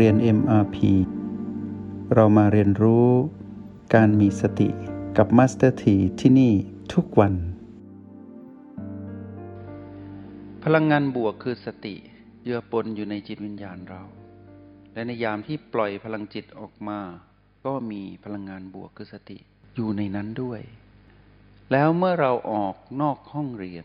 เรียน MRP เรามาเรียนรู้การมีสติกับ Master T ที่ที่นี่ทุกวัน พลังงานบวกคือสติเยื่อปนอยู่ในจิตวิญญาณเรา และในยามที่ปล่อยพลังจิตออกมา ก็มีพลังงานบวกคือสติอยู่ในนั้นด้วย แล้วเมื่อเราออกนอกห้องเรียน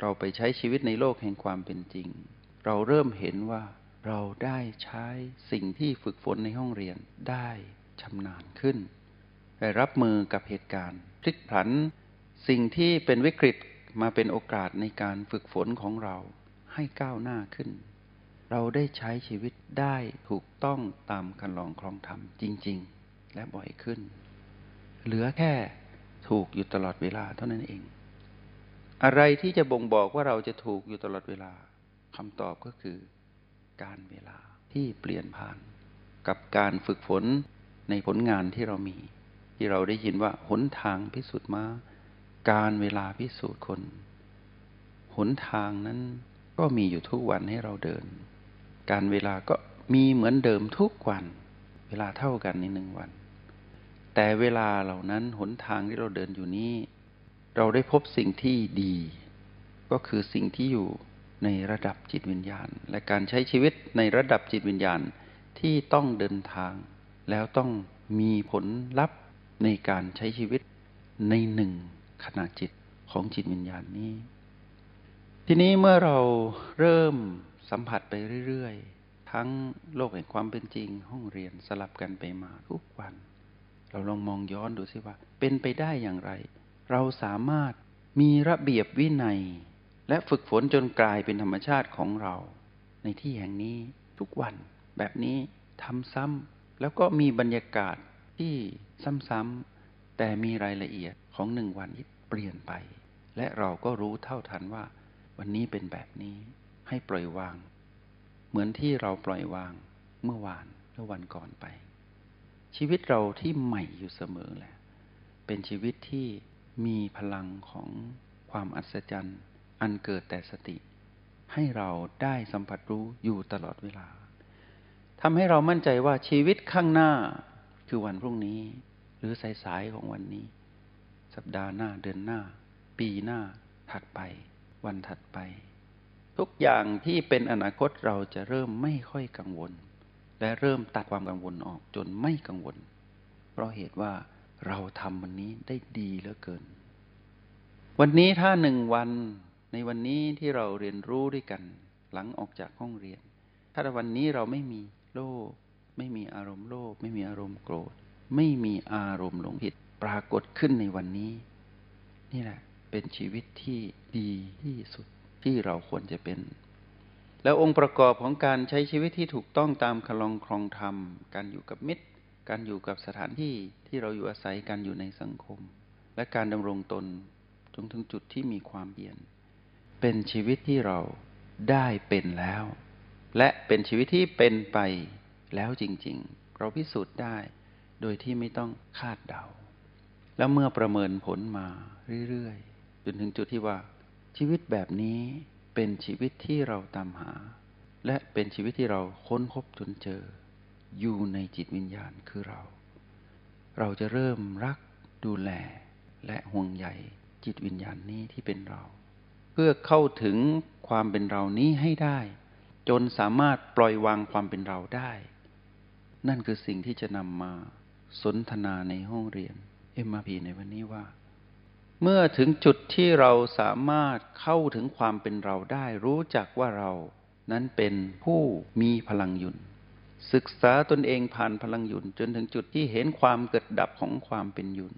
เราไปใช้ชีวิตในโลกแห่งความเป็นจริง เราเริ่มเห็นว่า เราได้ใช้สิ่งที่ฝึกฝนในห้องเรียนได้ชำนาญขึ้น ได้รับมือกับเหตุการณ์พลิกผัน สิ่งที่เป็นวิกฤตมาเป็นโอกาสในการฝึกฝนของเราให้ก้าวหน้าขึ้น เราได้ใช้ชีวิตได้ถูกต้องตามคันลองครองธรรมจริง ๆ และบ่อยขึ้น เหลือแค่ถูกอยู่ตลอดเวลาเท่านั้นเอง อะไรที่จะบ่งบอกว่าเราจะถูกอยู่ตลอดเวลาคำตอบก็คือ การเวลาที่เปลี่ยนผ่าน กับการฝึกฝนในผลงานที่เรามี ที่เราได้ยินว่าหนทางพิสูจน์มาการเวลาพิสูจน์คนหนทางนั้นก็มีอยู่ทุกวันให้เราเดิน การเวลาก็มีเหมือนเดิมทุกวัน เวลาเท่ากันในหนึ่งวัน แต่เวลาเหล่านั้นหนทางที่เราเดินอยู่นี้ เราได้พบสิ่งที่ดี ก็คือสิ่งที่อยู่ ในระดับจิตวิญญาณ และการใช้ชีวิตในระดับจิตวิญญาณที่ต้องเดินทาง แล้วต้องมีผลลัพธ์ในการใช้ชีวิตในหนึ่งขณะจิตของจิตวิญญาณนี้ ทีนี้เมื่อเราเริ่มสัมผัสไปเรื่อยๆ ทั้งโลกแห่งความเป็นจริง ห้องเรียนสลับกันไปมาทุกวัน เราลองมองย้อนดูสิว่า เป็นไปได้อย่างไร เราสามารถมีระเบียบวินัย และฝึกฝนจนกลายเป็นธรรมชาติของเรา ในที่แห่งนี้ทุกวันแบบนี้ทำซ้ำแล้วก็มีบรรยากาศที่ซ้ำๆแต่มีรายละเอียดของหนึ่งวันที่เปลี่ยนไป และเราก็รู้เท่าทันว่า วันนี้เป็นแบบนี้ให้ปล่อยวาง เหมือนที่เราปล่อยวางเมื่อวานเมื่อวันก่อนไป ชีวิตเราที่ใหม่อยู่เสมอแหละ เป็นชีวิตที่มีพลังของความอัศจรรย์ อันเกิดแต่สติ ให้เราได้สัมผัสรู้อยู่ตลอดเวลาทำให้เรามั่นใจว่าชีวิตข้างหน้าคือวันพรุ่งนี้ หรือสายๆของวันนี้ สัปดาห์หน้าเดือนหน้า ปีหน้า ถัดไป วันถัดไป ทุกอย่างที่เป็นอนาคตเราจะเริ่มไม่ค่อยกังวล และเริ่มตัดความกังวลออกจนไม่กังวล เพราะเหตุว่าเราทำวันนี้ได้ดีเหลือเกิน วันนี้ถ้าหนึ่งวัน ในวันนี้ที่เราเรียนรู้ด้วยกันหลังออกจากห้องเรียน ถ้าวันนี้เราไม่มีโลภไม่มีอารมณ์โลภไม่มีอารมณ์โกรธ ไม่มีอารมณ์หลงผิดปรากฏขึ้นในวันนี้ นี่แหละเป็นชีวิตที่ดีที่สุดที่เราควรจะเป็น แล้วองค์ประกอบของการใช้ชีวิตที่ถูกต้องตามคลองครองธรรม การอยู่กับมิตร การอยู่กับสถานที่ที่เราอยู่อาศัยการอยู่ในสังคม และการดำรงตนจนถึงจุดที่มีความเปลี่ยน เป็นชีวิตที่เราได้เป็นแล้ว และเป็นชีวิตที่เป็นไปแล้วจริง ๆ เราพิสูจน์ได้ โดยที่ไม่ต้องคาดเดา แล้วเมื่อประเมินผลมาเรื่อยๆจนถึงจุดที่ว่า ชีวิตแบบนี้เป็นชีวิตที่เราตามหา และเป็นชีวิตที่เราค้นพบจนเจอ อยู่ในจิตวิญญาณคือเรา เราจะเริ่มรักดูแลและห่วงใยจิตวิญญาณนี้ที่เป็นเรา พื่อเข้าถึงความเป็นเรานี้ให้ได้ จนสามารถปล่อยวางความเป็นเราได้ นั่นคือสิ่งที่จะนำมาสนทนาในห้องเรียนเอ็มพีในวันนี้ว่า เมื่อถึงจุดที่เราสามารถเข้าถึงความเป็นเราได้ รู้จักว่าเรานั้นเป็นผู้มีพลังยุนศึกษาตนเองผ่านพลังยุนจนถึงจุดที่เห็นความเกิดดับของความเป็นยุน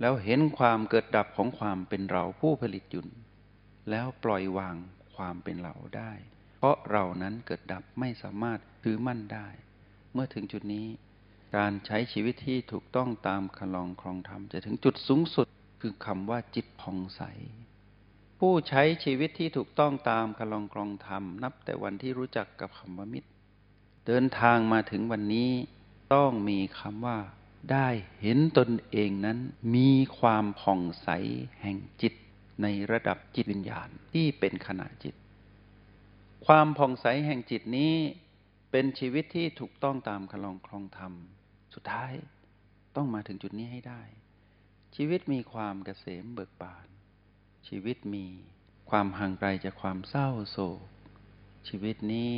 แล้วเห็นความเกิดดับของความเป็นเราผู้ผลิตยุน แล้วปล่อยวางความเป็นเราได้ เพราะเรานั้นเกิดดับไม่สามารถถือมั่นได้ เมื่อถึงจุดนี้ การใช้ชีวิตที่ถูกต้องตามคลองครองธรรมจะถึงจุดสูงสุดคือคำว่าจิตผ่องใส ผู้ใช้ชีวิตที่ถูกต้องตามคลองครองธรรมนับแต่วันที่รู้จักกับคำว่ามิตร เดินทางมาถึงวันนี้ต้องมีคำว่าได้เห็นตนเองนั้นมีความผ่องใสแห่งจิต ในระดับจิตวิญญาณที่เป็นขณะจิต ความผ่องใสแห่งจิตนี้เป็นชีวิตที่ถูกต้องตามคลองครองธรรม สุดท้ายต้องมาถึงจุดนี้ให้ได้ ชีวิตมีความเกษมเบิกบาน ชีวิตมีความห่างไกลจากความเศร้าโศก ชีวิตนี้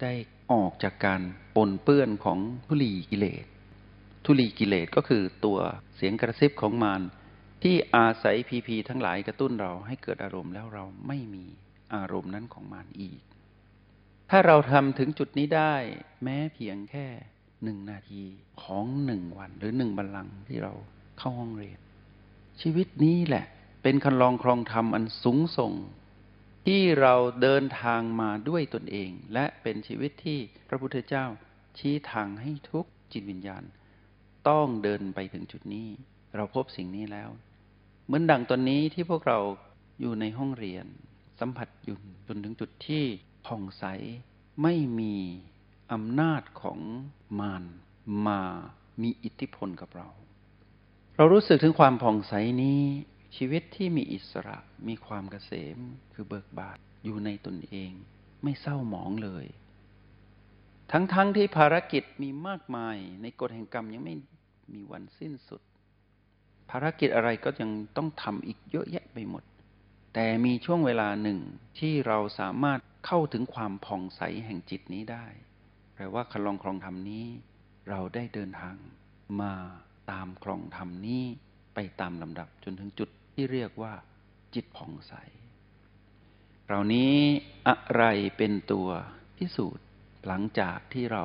ได้ออกจากการปนเปื้อนของทุลีกิเลส ทุลีกิเลสก็คือตัวเสียงกระซิบของมาร ที่อาศัยพีพีทั้งหลายกระตุ้นเราให้เกิดอารมณ์แล้วเราไม่มีอารมณ์นั้นของมารอีก ถ้าเราทำถึงจุดนี้ได้แม้เพียงแค่หนึ่งนาทีของหนึ่งวันหรือหนึ่งบัลลังก์ที่เราเข้าห้องเรียน ชีวิตนี้แหละ เป็นคันลองครองธรรมอันสูงส่ง ที่เราเดินทางมาด้วยตนเอง และเป็นชีวิตที่พระพุทธเจ้าชี้ทางให้ทุกจิตวิญญาณ ต้องเดินไปถึงจุดนี้ เราพบสิ่งนี้แล้ว เหมือนดังตอนนี้ที่พวกเราอยู่ในห้องเรียน สัมผัสอยุ่จนถึงจุดที่ผ่องใสไม่มีอำนาจของมารมามีอิทธิพลกับเรา เรารู้สึกถึงความผ่องใสนี้ชีวิตที่มีอิสระมีความเกษมคือเบิกบานอยู่ในตนเอง ไม่เศร้าหมองเลย ทั้งๆทที่ภารกิจมีมากมายในกฎแห่งกรรมยังไม่มีวันสิ้นสุด ภารกิจอะไรก็ยังต้องทำอีกเยอะแยะไปหมด แต่มีช่วงเวลาหนึ่งที่เราสามารถเข้าถึงความผ่องใสแห่งจิตนี้ได้แปลว่าคลองครองธรรมนี้ เราได้เดินทางมาตามครองธรรมนี้ไปตามลำดับจนถึงจุดที่เรียกว่า จิตผ่องใสเรานี้อะไรเป็นตัวพิสูจน์หลังจากที่เรา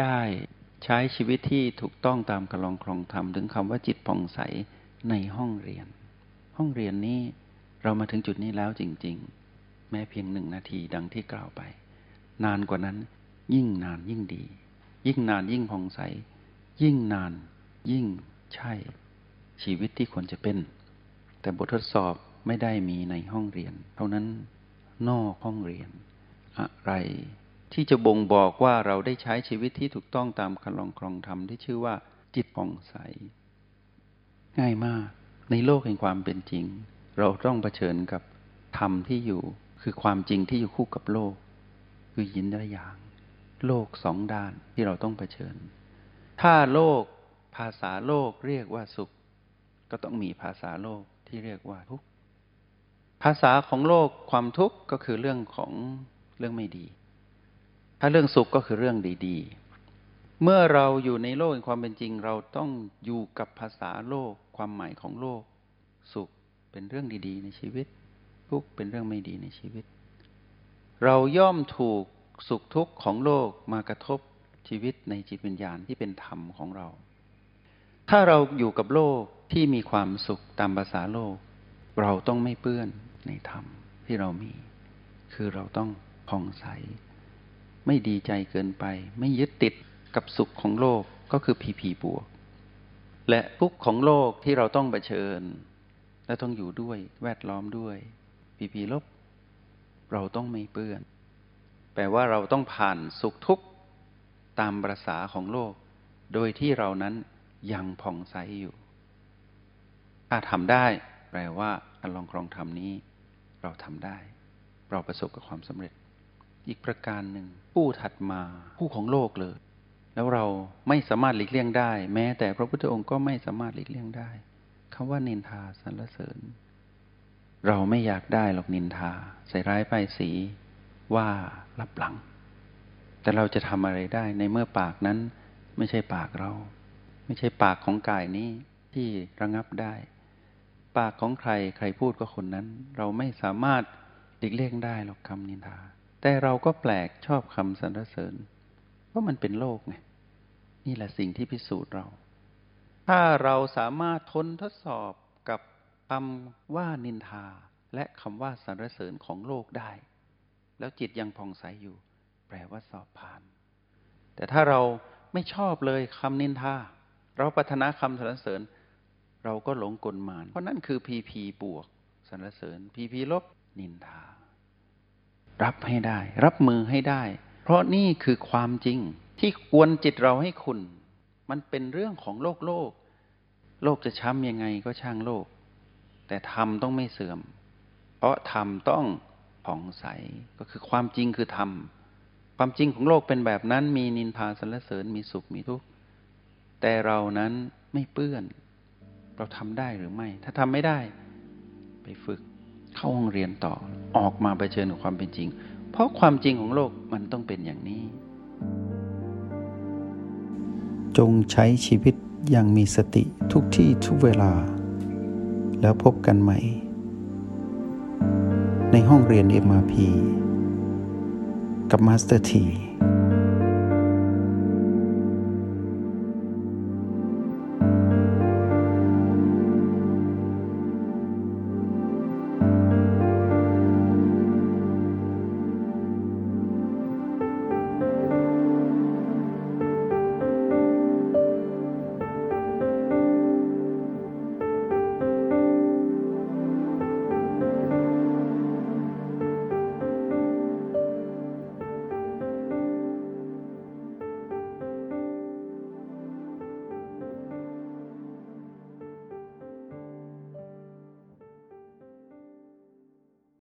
ได้ ใช้ชีวิตที่ถูกต้องตามคลองครองธรรมถึงคำว่าจิตผ่องใสในห้องเรียน ห้องเรียนนี้เรามาถึงจุดนี้แล้วจริง ๆ แม้เพียงหนึ่งนาทีดังที่กล่าวไป นานกว่านั้น ยิ่งนานยิ่งดี ยิ่งนานยิ่งผ่องใส ยิ่งนาน ยิ่งใช่ ชีวิตที่ควรจะเป็น แต่บททดสอบไม่ได้มีในห้องเรียน เท่านั้นนอกห้องเรียน อะไร ที่จะบ่งบอกว่าเราได้ใช้ชีวิตที่ถูกต้องตามคันลองครองธรรมที่ชื่อว่า จิตผ่องใส ง่ายมาก ในโลกแห่งความเป็นจริง เราต้องเผชิญกับธรรมที่อยู่ คือความจริงที่อยู่คู่กับโลก คือยินได้อย่าง โลกสองด้านที่เราต้องเผชิญ ถ้าโลกภาษาโลกเรียกว่าสุข ก็ต้องมีภาษาโลกที่เรียกว่าทุกข์ภาษาของโลกความทุกข์ก็คือเรื่องของเรื่องไม่ดี ถ้าเรื่องสุขก็คือเรื่องดีๆ เมื่อเราอยู่ในโลกแห่งความเป็นจริง เราต้องอยู่กับภาษาโลก ความหมายของโลก สุขเป็นเรื่องดีๆ ในชีวิต ทุกเป็นเรื่องไม่ดีในชีวิต เราย่อมถูกสุขทุกข์ของโลกมากระทบชีวิตในจิตวิญญาณที่เป็นธรรมของเรา ถ้าเราอยู่กับโลกที่มีความสุขตามภาษาโลก เราต้องไม่เปื้อนในธรรมที่เรามี คือเราต้องผ่องใส ไม่ดีใจเกินไป ไม่ยึดติดกับสุขของโลกก็คือผีผีบวก และทุกข์ของโลกที่เราต้องเผชิญ และต้องอยู่ด้วยแวดล้อมด้วยผีผีลบ เราต้องไม่เปื้อน แปลว่าเราต้องผ่านสุขทุกข์ตามประษาของโลก โดยที่เรานั้นยังผ่องใสอยู่ ถ้าทำได้ แปลว่าการลองครองธรรมนี้ เราทำได้ เราประสบกับความสำเร็จ อีกประการหนึ่ง ผู้ถัดมาผู้ของโลกเลย แล้วเราไม่สามารถหลีกเลี่ยงได้ แม้แต่พระพุทธองค์ก็ไม่สามารถหลีกเลี่ยงได้คำว่านินทาสรรเสริญ เราไม่อยากได้หรอกนินทา ใส่ร้ายป้ายสีว่ารับหลัง แต่เราจะทำอะไรได้ในเมื่อปากนั้น ไม่ใช่ปากเรา ไม่ใช่ปากของกายนี้ที่ระงับได้ ปากของใครใครพูดก็คนนั้น เราไม่สามารถหลีกเลี่ยงได้หรอกคำนินทา แต่เราก็แปลกชอบคำสรรเสริญเพราะมันเป็นโลกไงนี่แหละสิ่งที่พิสูจน์เรา ถ้าเราสามารถทนทดสอบกับคำว่านินทา และคำว่าสรรเสริญของโลกได้ แล้วจิตยังผ่องใสอยู่ แปลว่าสอบผ่าน แต่ถ้าเราไม่ชอบเลยคำนินทา เราปรารถนาคำสรรเสริญ เราก็หลงกลมาน เพราะนั่นคือพีพีบวกสรรเสริญพีพีลบนินทา รับให้ได้ รับมือให้ได้ เพราะนี่คือความจริง ที่กวนจิตเราให้คุณ มันเป็นเรื่องของโลกโลก โลกจะช้ำยังไงก็ช่างโลก แต่ธรรมต้องไม่เสื่อม เพราะธรรมต้องผ่องใสก็คือความจริงคือธรรมความจริงของโลกเป็นแบบนั้น มีนินทาสรรเสริญมีสุขมีทุกข์แต่เรานั้นไม่เปื้อน เราทำได้หรือไม่ ถ้าทำไม่ได้ ไปฝึก เข้าห้องเรียนต่อออกมาเผชิญกับความเป็นจริง เพราะความจริงของโลกมันต้องเป็นอย่างนี้ จงใช้ชีวิตอย่างมีสติทุกที่ทุกเวลา แล้วพบกันใหม่ ในห้องเรียน MRP กับมาสเตอร์ที